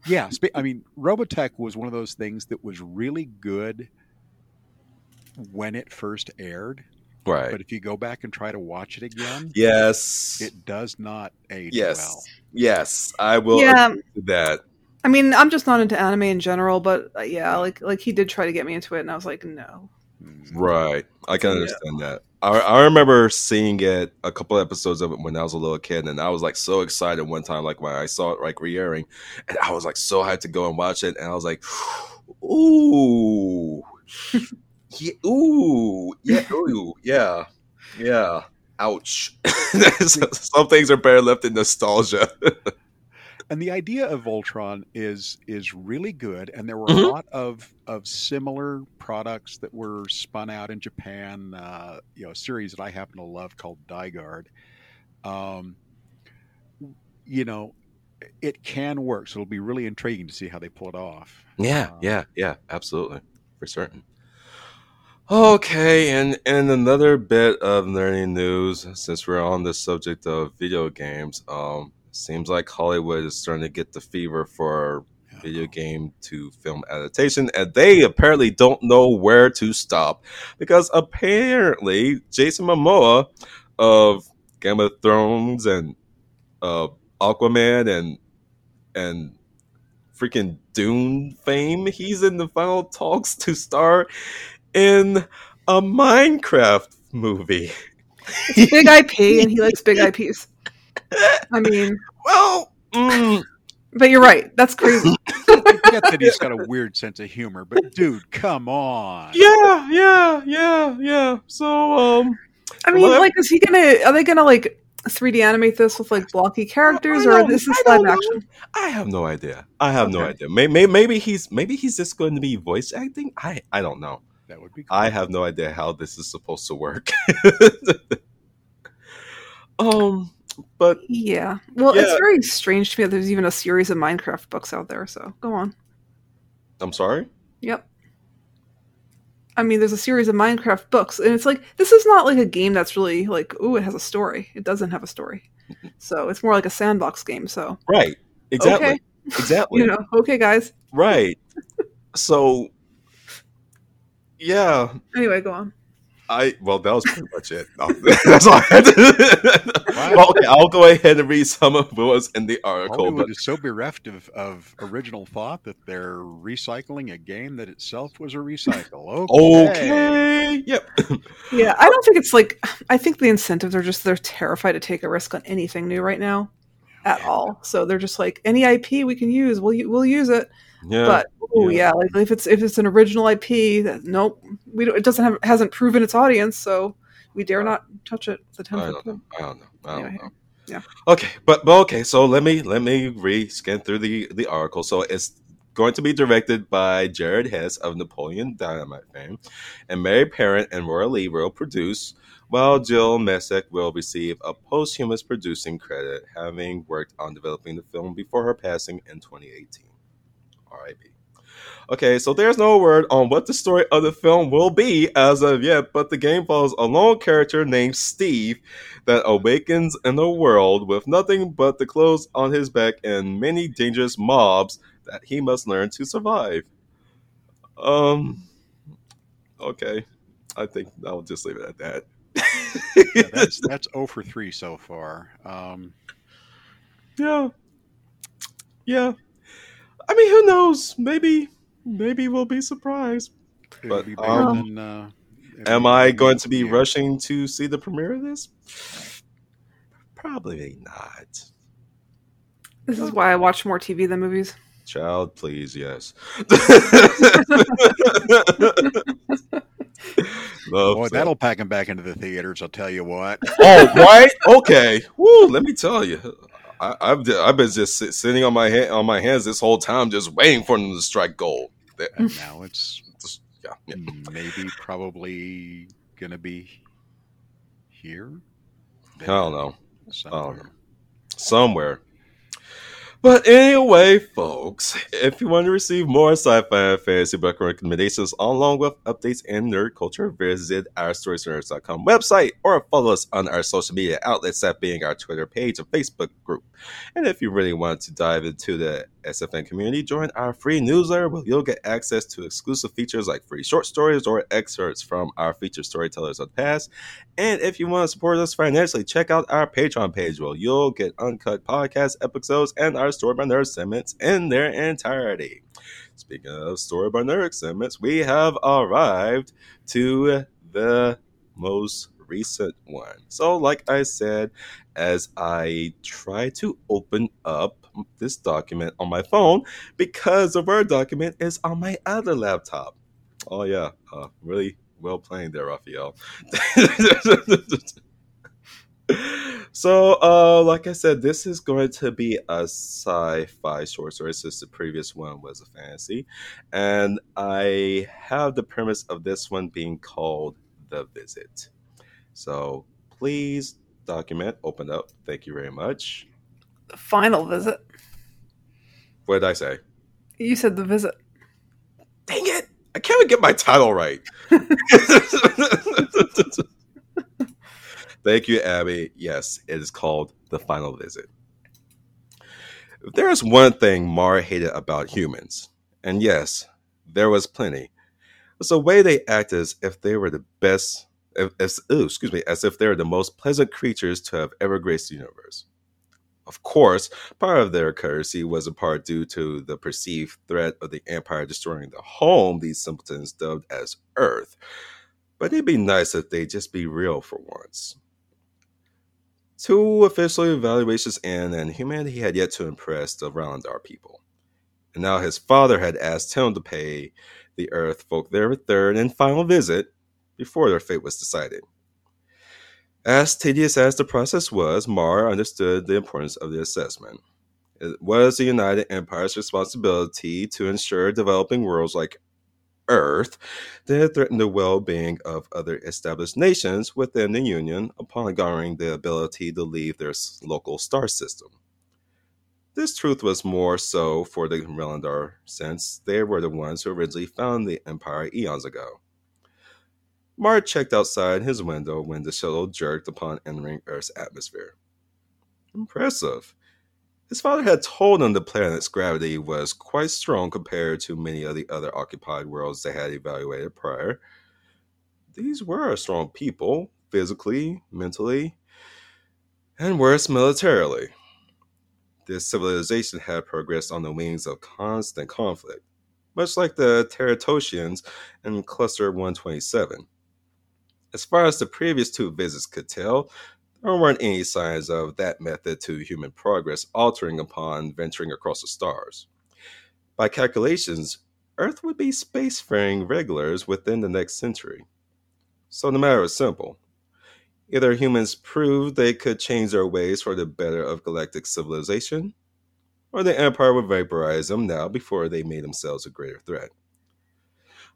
yeah. spe- I mean, Robotech was one of those things that was really good when it first aired, right. but if you go back and try to watch it again, Yes. it does not age yes. well. Yes. I will Yeah. that. I mean, I'm just not into anime in general, but uh, yeah, like like he did try to get me into it, and I was like, no. Right. I can Yeah. understand that. I, I remember seeing it a couple episodes of it when I was a little kid, and I was like so excited one time, like when I saw it like re-airing, and I was like so hyped to go and watch it, and I was like, ooh, yeah, ooh, yeah, ooh, yeah, yeah. Ouch. Some things are better left in nostalgia. And the idea of Voltron is is really good, and there were Mhm. a lot of of similar products that were spun out in Japan. Uh, you know, a series that I happen to love called Guard. Um, you know, it can work, so it'll be really intriguing to see how they pull it off. Yeah, Uh, yeah, yeah, absolutely, for certain. Okay, and and another bit of learning news, since we're on the subject of video games, um, seems like Hollywood is starting to get the fever for video game to film adaptation, and they apparently don't know where to stop because apparently Jason Momoa of Game of Thrones and uh, Aquaman and and freaking Dune fame, he's in the final talks to star in a Minecraft movie. Big IP, and he likes big IPs. I mean, Well, mm, but you're right. That's crazy. I get that he's got a weird sense of humor, but dude, come on. yeah, yeah, yeah, yeah. So, um, I mean, Well, like, is he gonna? Are they gonna like 3D animate this with like blocky characters, I or this is I live action? I have no idea. I have no Okay. idea. Maybe, maybe he's maybe he's just going to be voice acting. I I don't know. That would be cool. I have no idea how this is supposed to work. um, but Yeah. Well, it's very strange to me that there's even a series of Minecraft books out there. So go on. I'm sorry. Yep. I mean, there's a series of Minecraft books, and it's like this is not like a game that's really like, ooh, it has a story. It doesn't have a story, so it's more like a sandbox game. So Right. Exactly. Okay. Exactly. you know, okay, guys. Right. So, yeah, Anyway, go on. I well, that was pretty much it. No, that's all I had to. Wow. well, okay, I'll go ahead and read some of what was in the article. Hollywood But is so bereft of, of original thought that they're recycling a game that itself was a recycle. Okay. okay, yep. Yeah, I don't think it's like. I think the incentives are just they're terrified to take a risk on anything new right now, at all. So they're just like any IP we can use, we'll we'll use it. Yeah. but oh yeah. yeah. like if it's if it's an original IP, that, nope, we don't, it doesn't have hasn't proven its audience, so we dare not touch it. It's a ten I foot pole. I don't know. I don't Anyway, know. yeah. Okay, but but okay. So let me let me re scan through the the article. So it's going to be directed by Jared Hess of Napoleon Dynamite fame, and Mary Parent and Roy Lee will produce. While Jill Messick will receive a posthumous producing credit, having worked on developing the film before her passing in 2018. R.I.P. Okay, so there's no word on what the story of the film will be as of yet, but the game follows a lone character named Steve that awakens in a world with nothing but the clothes on his back and many dangerous mobs that he must learn to survive. Um, okay, I think I'll just leave it at that. Yeah, that's that's 0 for 3 so far. Um, yeah, yeah. I mean, who knows? Maybe, maybe we'll be surprised. But, be um, than. Uh, Am I going to be yeah. rushing to see the premiere of this? Probably not. This is why I watch more TV than movies. Child, please, yes. Love Boy, that. that'll pack him back into the theaters. I'll tell you what. Oh, right? Okay. Woo, let me tell you. I, I've I've been just sit, sitting on my hand on my hands this whole time, just waiting for them to strike gold. And now it's just- yeah, yeah. maybe probably gonna be here. I don't know. Somewhere. somewhere. But anyway, folks, if you want to receive more sci-fi and fantasy book recommendations along with updates and nerd culture, visit our storiesnerds.com website or follow us on our social media outlets, that being our Twitter page and Facebook group. And if you really want to dive into the SFN community, join our free newsletter where you'll get access to exclusive features like free short stories or excerpts from our featured storytellers of the past. And if you want to support us financially, check out our Patreon page where you'll get uncut podcast episodes and our Story by in their entirety. Speaking of Story by we have arrived to the most recent one. So, like I said, as I try to open up this document on my phone, because the Word document is on my other laptop. Oh, yeah. Uh, really well playing there, Raphael. so, uh, like I said, this is going to be a sci-fi short story since the previous one was a fantasy, and I have the premise of this one being called "The Visit." So, please document, open up. Thank you very much. The final visit. What did I say? You said the visit. Dang it! I can't even get my title right. Thank you, Abby. Yes, it is called The Final Visit. If there is one thing Mara hated about humans, and yes, there was plenty, was the way they acted as if they were the best, as, ooh, excuse me, as if they were the most pleasant creatures to have ever graced the universe. Of course, part of their courtesy was a part due to the perceived threat of the Empire destroying the home these simpletons dubbed as Earth. But it'd be nice if they'd just be real for once. Two official evaluations in, and humanity had yet to impress the Roundar people. And now his father had asked him to pay the Earth folk their third and final visit before their fate was decided. As tedious as the process was, Mar understood the importance of the assessment. It was the United Empire's responsibility to ensure developing worlds like Earth that threaten the well being of other established nations within the Union upon garnering the ability to leave their local star system. This truth was more so for the Relandar, since they were the ones who originally found the Empire eons ago. Mart checked outside his window when the shuttle jerked upon entering Earth's atmosphere. Impressive. His father had told him the planet's gravity was quite strong compared to many of the other occupied worlds they had evaluated prior. These were strong people, physically, mentally, and worse, militarily. This civilization had progressed on the wings of constant conflict, much like the Teratosians in Cluster 127. As far as the previous two visits could tell, there weren't any signs of that method to human progress altering upon venturing across the stars. By calculations, Earth would be spacefaring regulars within the next century. So the matter was simple. Either humans proved they could change their ways for the better of galactic civilization, or the Empire would vaporize them now before they made themselves a greater threat.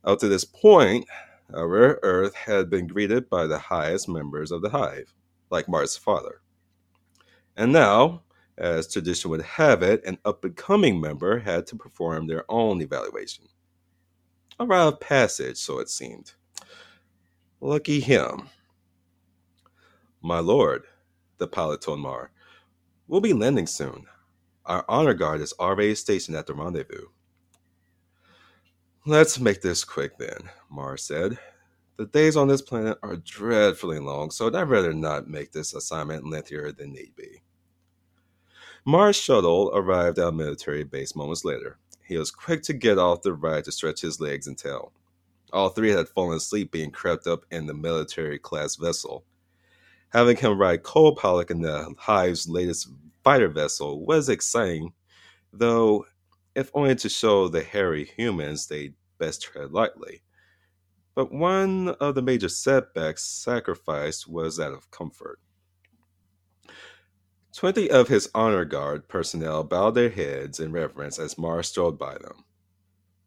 Up to this point, our Earth had been greeted by the highest members of the hive, like Mart's father. And now, as tradition would have it, an up and coming member had to perform their own evaluation. A rite of passage, so it seemed. Lucky him. My lord, the pilot told Mar, we'll be landing soon. Our honor guard is already stationed at the rendezvous. Let's make this quick then, Mar said. The days on this planet are dreadfully long, so I'd rather not make this assignment lengthier than need be. Mar's shuttle arrived at military base moments later. He was quick to get off the ride to stretch his legs and tail. All three had fallen asleep being crept up in the military class vessel. Having him ride co pilot in the Hive's latest fighter vessel was exciting, though if only to show the hairy humans they'd best tread lightly. But one of the major setbacks sacrificed was that of comfort. Twenty of his honor guard personnel bowed their heads in reverence as Mars strode by them,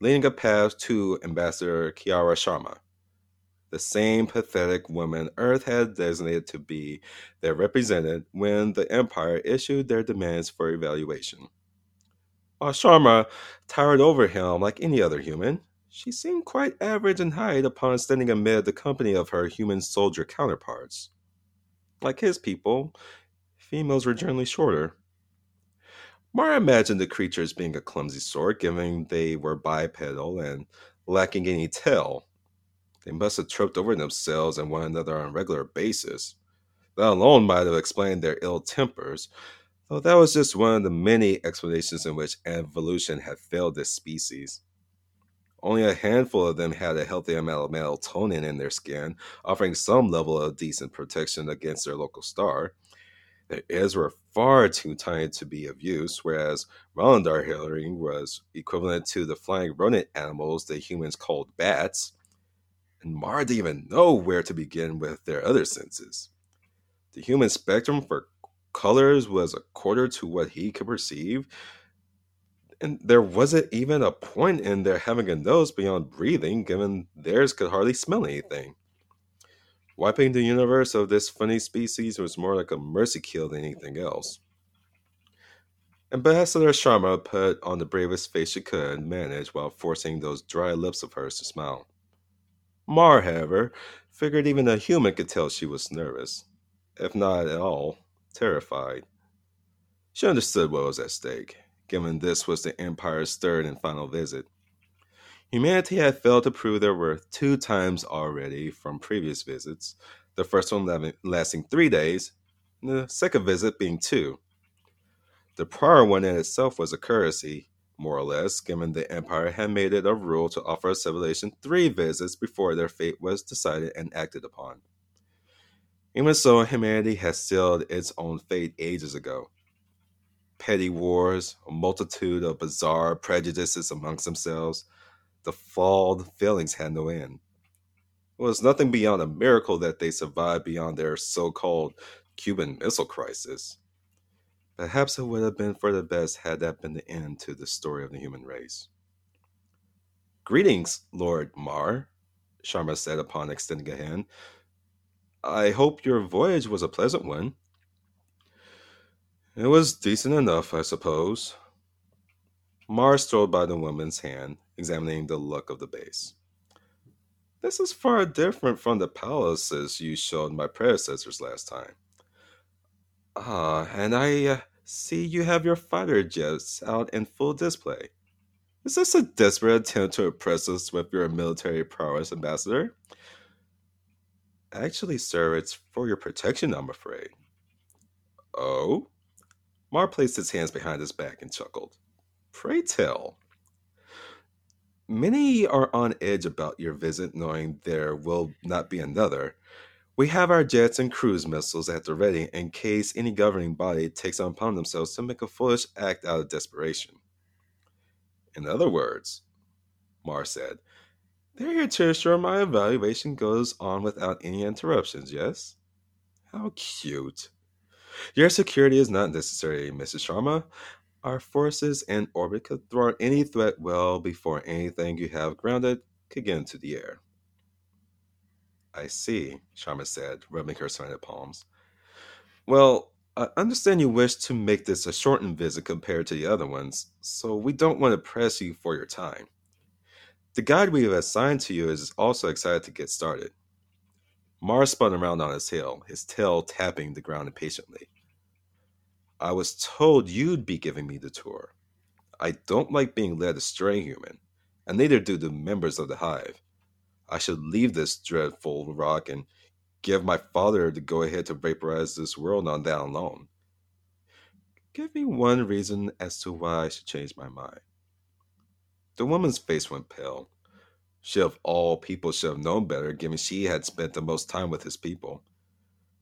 leading a path to Ambassador Kiara Sharma, the same pathetic woman Earth had designated to be their representative when the Empire issued their demands for evaluation. While Sharma towered over him like any other human, she seemed quite average in height upon standing amid the company of her human soldier counterparts. Like his people, females were generally shorter. Mara imagined the creatures being a clumsy sort, given they were bipedal and lacking any tail. They must have tripped over themselves and one another on a regular basis. That alone might have explained their ill tempers, though that was just one of the many explanations in which evolution had failed this species. Only a handful of them had a healthy amount of melatonin in their skin, offering some level of decent protection against their local star. Their ears were far too tiny to be of use, whereas Rolandar hearing was equivalent to the flying rodent animals the humans called bats. And Mara didn't even know where to begin with their other senses. The human spectrum for colors was a quarter to what he could perceive, and there wasn't even a point in their having a nose beyond breathing, given theirs could hardly smell anything. Wiping the universe of this funny species was more like a mercy kill than anything else. Ambassador Sharma put on the bravest face she could manage while forcing those dry lips of hers to smile. Mar, however, figured even a human could tell she was nervous, if not at all terrified. She understood what was at stake, given this was the Empire's third and final visit. Humanity had failed to prove their worth two times already from previous visits, the first one lasting three days, the second visit being two. The prior one in itself was a courtesy, more or less, given the Empire had made it a rule to offer a civilization three visits before their fate was decided and acted upon. Even so, humanity has sealed its own fate ages ago. Petty wars, a multitude of bizarre prejudices amongst themselves, the flawed feelings had no end. It was nothing beyond a miracle that they survived beyond their so called Cuban Missile Crisis. Perhaps it would have been for the best had that been the end to the story of the human race. Greetings, Lord Mar, Sharma said upon extending a hand. I hope your voyage was a pleasant one. It was decent enough, I suppose. Mar strolled by the woman's hand examining the look of the base. This is far different from the palaces you showed my predecessors last time. Ah, and I uh, see you have your fighter jets out in full display. Is this a desperate attempt to impress us with your military prowess, Ambassador? Actually, sir, it's for your protection, I'm afraid. Oh? Mar placed his hands behind his back and chuckled. Pray tell. Many are on edge about your visit, knowing there will not be another. We have our jets and cruise missiles at the ready in case any governing body takes upon themselves to make a foolish act out of desperation. In other words, Mar said, they're here to ensure my evaluation goes on without any interruptions, yes? How cute. Your security is not necessary, Mrs. Sharma. Our forces in orbit could thwart any threat well before anything you have grounded could get into the air. I see, Sharma said, rubbing her sweaty palms. Well, I understand you wish to make this a shortened visit compared to the other ones, so we don't want to press you for your time. The guide we have assigned to you is also excited to get started. Mars spun around on his heel, his tail tapping the ground impatiently. I was told you'd be giving me the tour. I don't like being led astray, human, and neither do the members of the hive. I should leave this dreadful rock and give my father the go ahead to vaporize this world on that alone. Give me one reason as to why I should change my mind. The woman's face went pale. She, of all people, should have known better, given she had spent the most time with his people.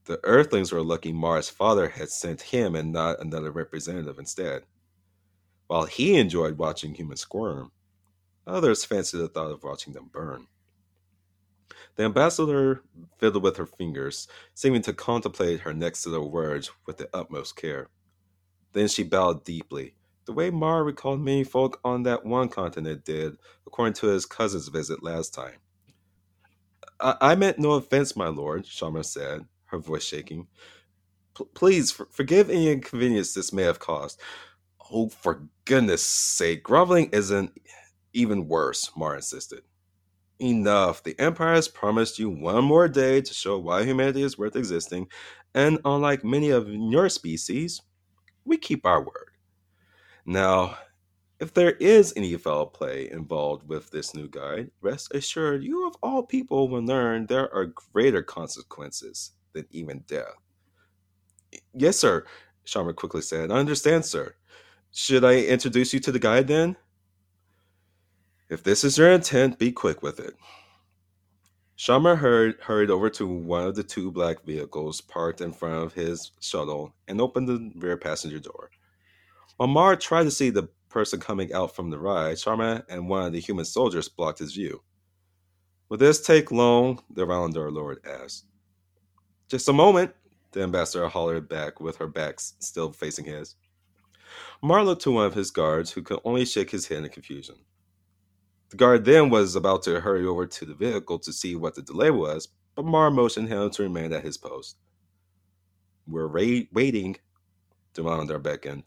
The Earthlings were lucky Mar's father had sent him and not another representative instead. While he enjoyed watching humans squirm, others fancied the thought of watching them burn. The ambassador fiddled with her fingers, seeming to contemplate her next little words with the utmost care. Then she bowed deeply, the way Mar recalled many folk on that one continent did, according to his cousin's visit last time. I, I meant no offense, my lord, Sharma said, her voice shaking. P- please for- forgive any inconvenience this may have caused. Oh, for goodness sake, groveling isn't even worse, Mar insisted. Enough. The Empire has promised you one more day to show why humanity is worth existing, and unlike many of your species, we keep our word. Now, if there is any foul play involved with this new guide, rest assured you of all people will learn there are greater consequences than even death. Yes, sir, Sharma quickly said. I understand, sir. Should I introduce you to the guide then? If this is your intent, be quick with it. Sharma hurried, hurried over to one of the two black vehicles parked in front of his shuttle and opened the rear passenger door. Omar tried to see the person coming out from the ride. Sharma and one of the human soldiers blocked his view. Will this take long? The Valandor Lord asked. Just a moment, the ambassador hollered back with her back still facing his. Mar looked to one of his guards, who could only shake his head in confusion. The guard then was about to hurry over to the vehicle to see what the delay was, but Mar motioned him to remain at his post. We're ra- waiting, Valandor beckoned.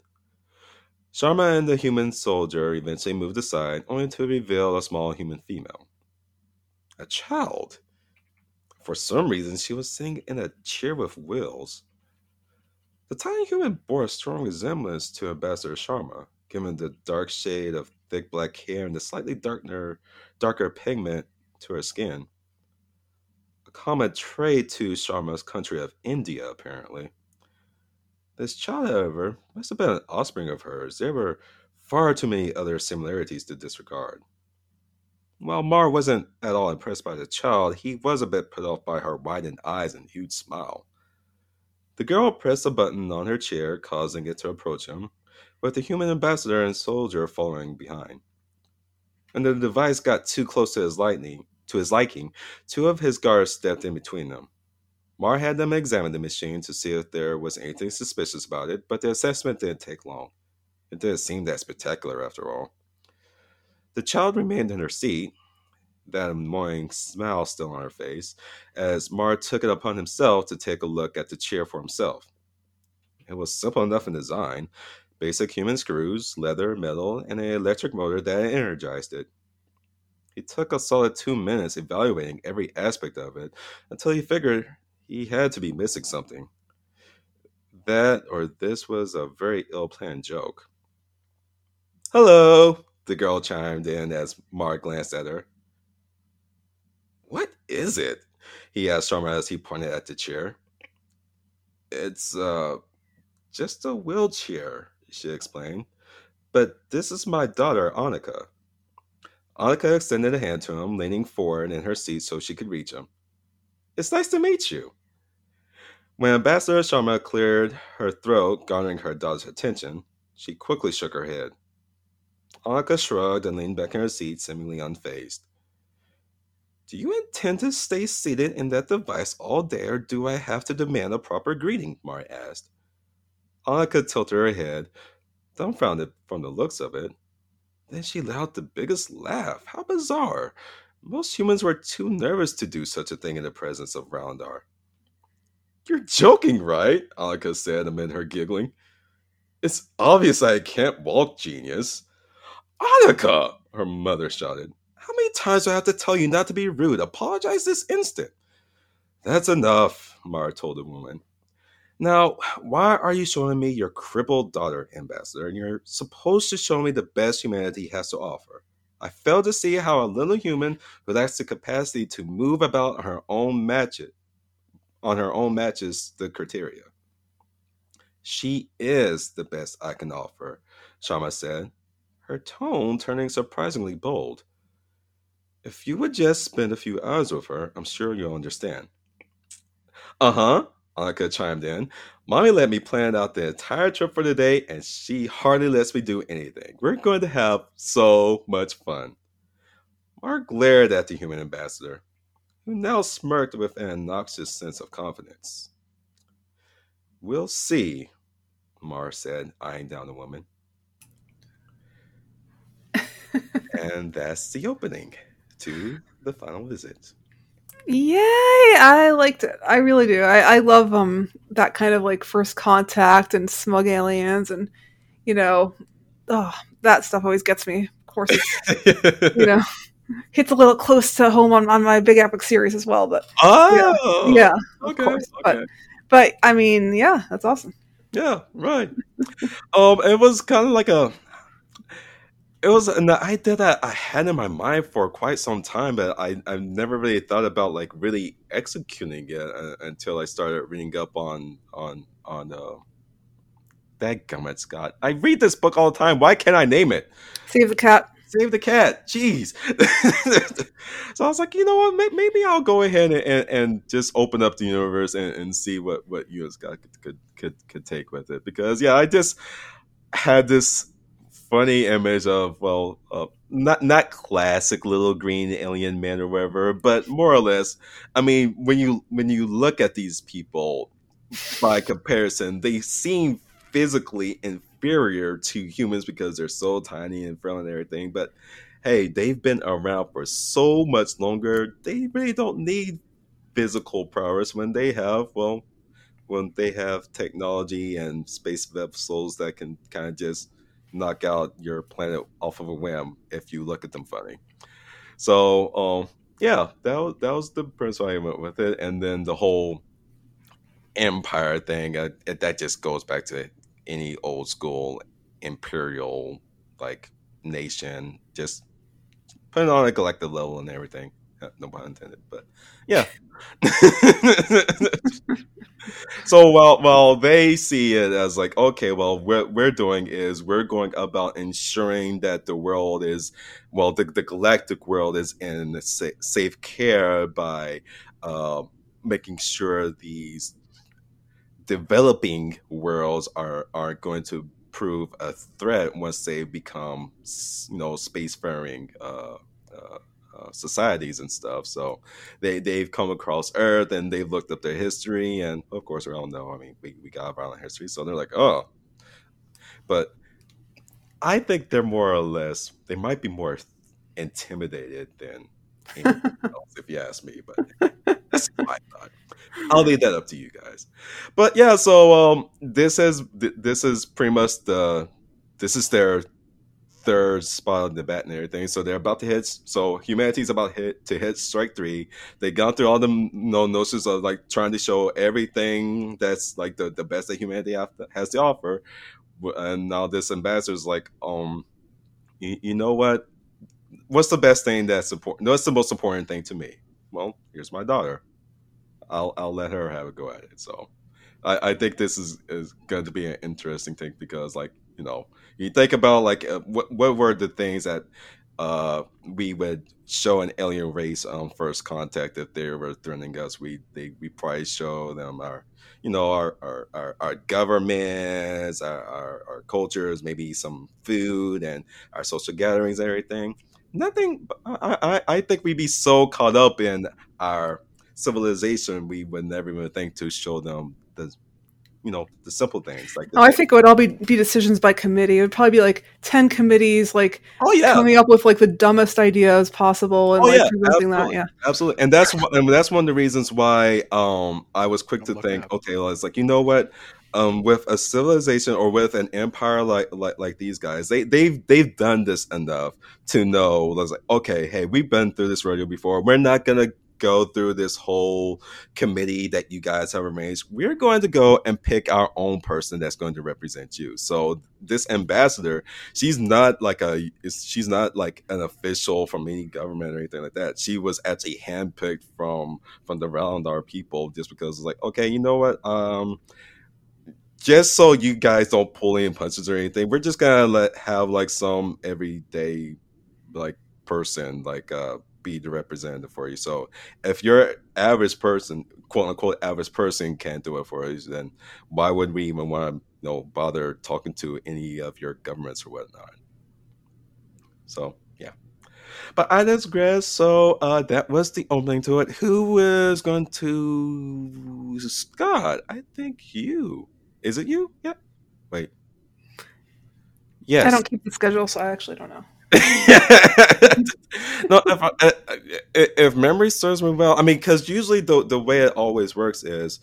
Sharma and the human soldier eventually moved aside, only to reveal a small human female. A child. For some reason, she was sitting in a chair with wheels. The tiny human bore a strong resemblance to Ambassador Sharma, given the dark shade of thick black hair and the slightly darker, darker pigment to her skin. A common trait to Sharma's country of India, apparently. This child, however, must have been an offspring of hers. There were far too many other similarities to disregard. While Mar wasn't at all impressed by the child, he was a bit put off by her widened eyes and huge smile. The girl pressed a button on her chair, causing it to approach him, with the human ambassador and soldier following behind. When the device got too close to his lightning, to his liking, two of his guards stepped in between them. Mar had them examine the machine to see if there was anything suspicious about it, but the assessment didn't take long. It didn't seem that spectacular after all. The child remained in her seat, that annoying smile still on her face, as Mar took it upon himself to take a look at the chair for himself. It was simple enough in design basic human screws, leather, metal, and an electric motor that energized it. He took a solid two minutes evaluating every aspect of it until he figured he had to be missing something. That or this was a very ill planned joke. Hello, the girl chimed in as Mark glanced at her. What is it? he asked Sharma as he pointed at the chair. It's uh just a wheelchair, she explained. But this is my daughter, Annika. Annika extended a hand to him, leaning forward in her seat so she could reach him. It's nice to meet you. When Ambassador Sharma cleared her throat, garnering her daughter's attention, she quickly shook her head. Annika shrugged and leaned back in her seat, seemingly unfazed. Do you intend to stay seated in that device all day, or do I have to demand a proper greeting? Mari asked. Annika tilted her head, dumbfounded from the looks of it. Then she let out the biggest laugh. How bizarre! Most humans were too nervous to do such a thing in the presence of Roundar. You're joking, right? Annika said amid her giggling. It's obvious I can't walk, genius. Annika! Her mother shouted. How many times do I have to tell you not to be rude? Apologize this instant. That's enough, Mara told the woman. Now, why are you showing me your crippled daughter, Ambassador, and you're supposed to show me the best humanity has to offer? I fail to see how a little human who lacks the capacity to move about her own matches on her own matches the criteria. She is the best I can offer, Sharma said, her tone turning surprisingly bold. If you would just spend a few hours with her, I'm sure you'll understand. Uh huh, Annika chimed in. Mommy let me plan out the entire trip for the day, and she hardly lets me do anything. We're going to have so much fun. Mark glared at the human ambassador, who now smirked with an obnoxious sense of confidence. We'll see, Mar said, eyeing down the woman. and that's the opening to the final visit. Yay! I liked it. I really do. I, I love um that kind of like first contact and smug aliens and you know, oh that stuff always gets me. Of course, you know, hits a little close to home on, on my big epic series as well. But oh, yeah, yeah of okay, course. okay. But but I mean, yeah, that's awesome. Yeah, right. um, it was kind of like a it was an idea that I had in my mind for quite some time, but I I've never really thought about like really executing it uh, until I started reading up on on on uh, that gummit Scott. I read this book all the time. Why can't I name it? Save the cat. Save the cat. Jeez. so I was like, you know what? Maybe I'll go ahead and, and, and just open up the universe and, and see what what you Scott could, could could could take with it because yeah, I just had this funny image of well, uh, not not classic little green alien man or whatever, but more or less. I mean, when you when you look at these people by comparison, they seem physically inferior to humans because they're so tiny and frail and everything. But hey, they've been around for so much longer. They really don't need physical prowess when they have well when they have technology and space vessels that can kind of just knock out your planet off of a whim if you look at them funny. So, um, yeah, that was, that was the principle I went with it, and then the whole empire thing that just goes back to any old school imperial like nation, just putting on a collective level and everything. No pun intended, but yeah. so while while they see it as like okay well what we're doing is we're going about ensuring that the world is well the, the galactic world is in sa- safe care by uh, making sure these developing worlds are are going to prove a threat once they become you know spacefaring uh, uh, uh, societies and stuff. So they they've come across Earth and they've looked up their history, and of course we all know. I mean, we we got a violent history, so they're like, oh, but I think they're more or less they might be more intimidated than else, if you ask me. But that's my thought. I'll leave that up to you guys. But yeah, so um, this is this is pretty much the this is their third spot on the bat and everything. So they're about to hit. So humanity's about hit to hit strike three. They gone through all the know, notions of like trying to show everything that's like the, the best that humanity has to offer. And now this ambassador's like, um, you, you know what? What's the best thing that's important? What's the most important thing to me? Well, here's my daughter. I'll I'll let her have a go at it. So I, I think this is is going to be an interesting thing because like you know you think about like uh, what what were the things that uh, we would show an alien race on first contact if they were threatening us. We they we probably show them our you know our our, our, our governments, our, our, our cultures, maybe some food and our social gatherings and everything. Nothing. I, I I think we'd be so caught up in our civilization we would never even think to show them the you know the simple things like oh, I think it would all be, be decisions by committee. It would probably be like ten committees, like oh yeah, coming up with like the dumbest ideas possible and Oh, like yeah, presenting that. absolutely. Yeah, absolutely and that's one- and that's one of the reasons why um i was quick to Don't look think up. okay well it's like you know what um with a civilization or with an empire like like like these guys they they've they've done this enough to know it's like okay hey we've been through this rodeo before we're not gonna go through this whole committee that you guys have arranged we're going to go and pick our own person that's going to represent you. So this ambassador she's not like a she's not like an official from any government or anything like that. She was actually handpicked from from the Valandar people just because it's like okay you know what um just so you guys don't pull any punches or anything we're just gonna let have like some everyday like person like uh be the representative for you so if your average person quote unquote average person can't do it for us then why would we even want to you know bother talking to any of your governments or whatnot so yeah but I digress. So uh, that was the opening to it. Who is going to Scott? I think you. Is it you? Yeah. Wait. Yes. I don't keep the schedule, so I actually don't know. no, if, I- uh, if memory serves me well, I mean, because usually the the way it always works is,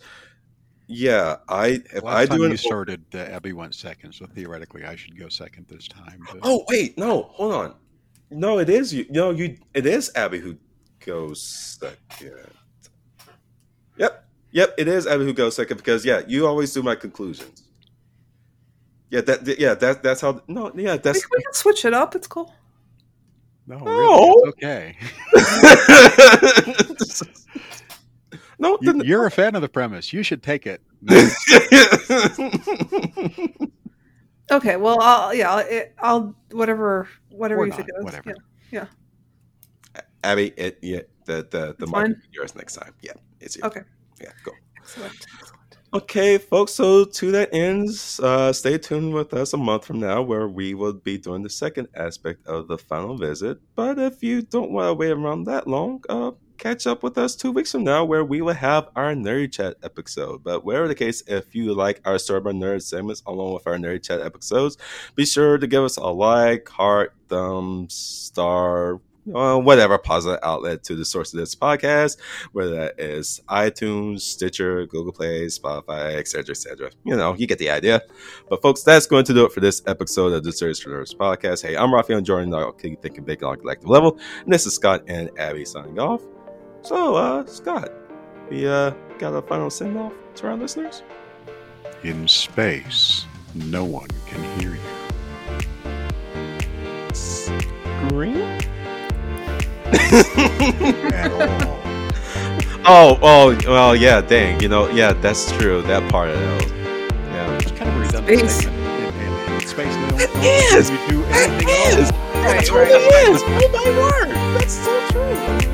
yeah, I if Last I do an you started, uh, Abby went second, so theoretically I should go second this time. But Oh wait, no, hold on. No, it is you. No, you. It is Abby who goes second. Yep, yep. It is Abby who goes second because yeah, you always do my conclusions. Yeah, that. Yeah, that. That's how. No, yeah, that's. we can switch it up. It's cool. no, No. really, it's okay. no, You, the- you're a fan of the premise. You should take it. Okay, well, I'll yeah, I'll, it, I'll whatever whatever Or you not, think it is. whatever. Yeah. Abby, it yeah, the the the It's mic be yours next time. Yeah, it's you. Okay. Yeah, go. Excellent. Okay, folks. So to that ends, uh, stay tuned with us a month from now, where we will be doing the second aspect of the final visit. But if you don't want to wait around that long, uh, catch up with us two weeks from now, where we will have our Nerdy Chat episode. But whatever the case, if you like our by Nerd segments along with our Nerdy Chat episodes, be sure to give us a like, heart, thumbs, star. Uh, whatever positive outlet to the source of this podcast whether that is iTunes, Stitcher, Google Play, Spotify, etc., etc. You know, you get the idea. But folks, that's going to do it for this episode of the Search for Nerds podcast. Hey, I'm Raphael Jordan, I'll keep thinking big on a collective level, and this is Scott and Abby signing off. So, uh, Scott, we uh got a final send off to our listeners. In space, no one can hear you. Green. At all. oh, oh, well, yeah. Dang, you know, yeah, that's true. That part of it. Yeah. It's kind of redundant Space. space, no, no It one is. can you do It anything at is. all. Right, It right. totally is. Oh my word, that's so true.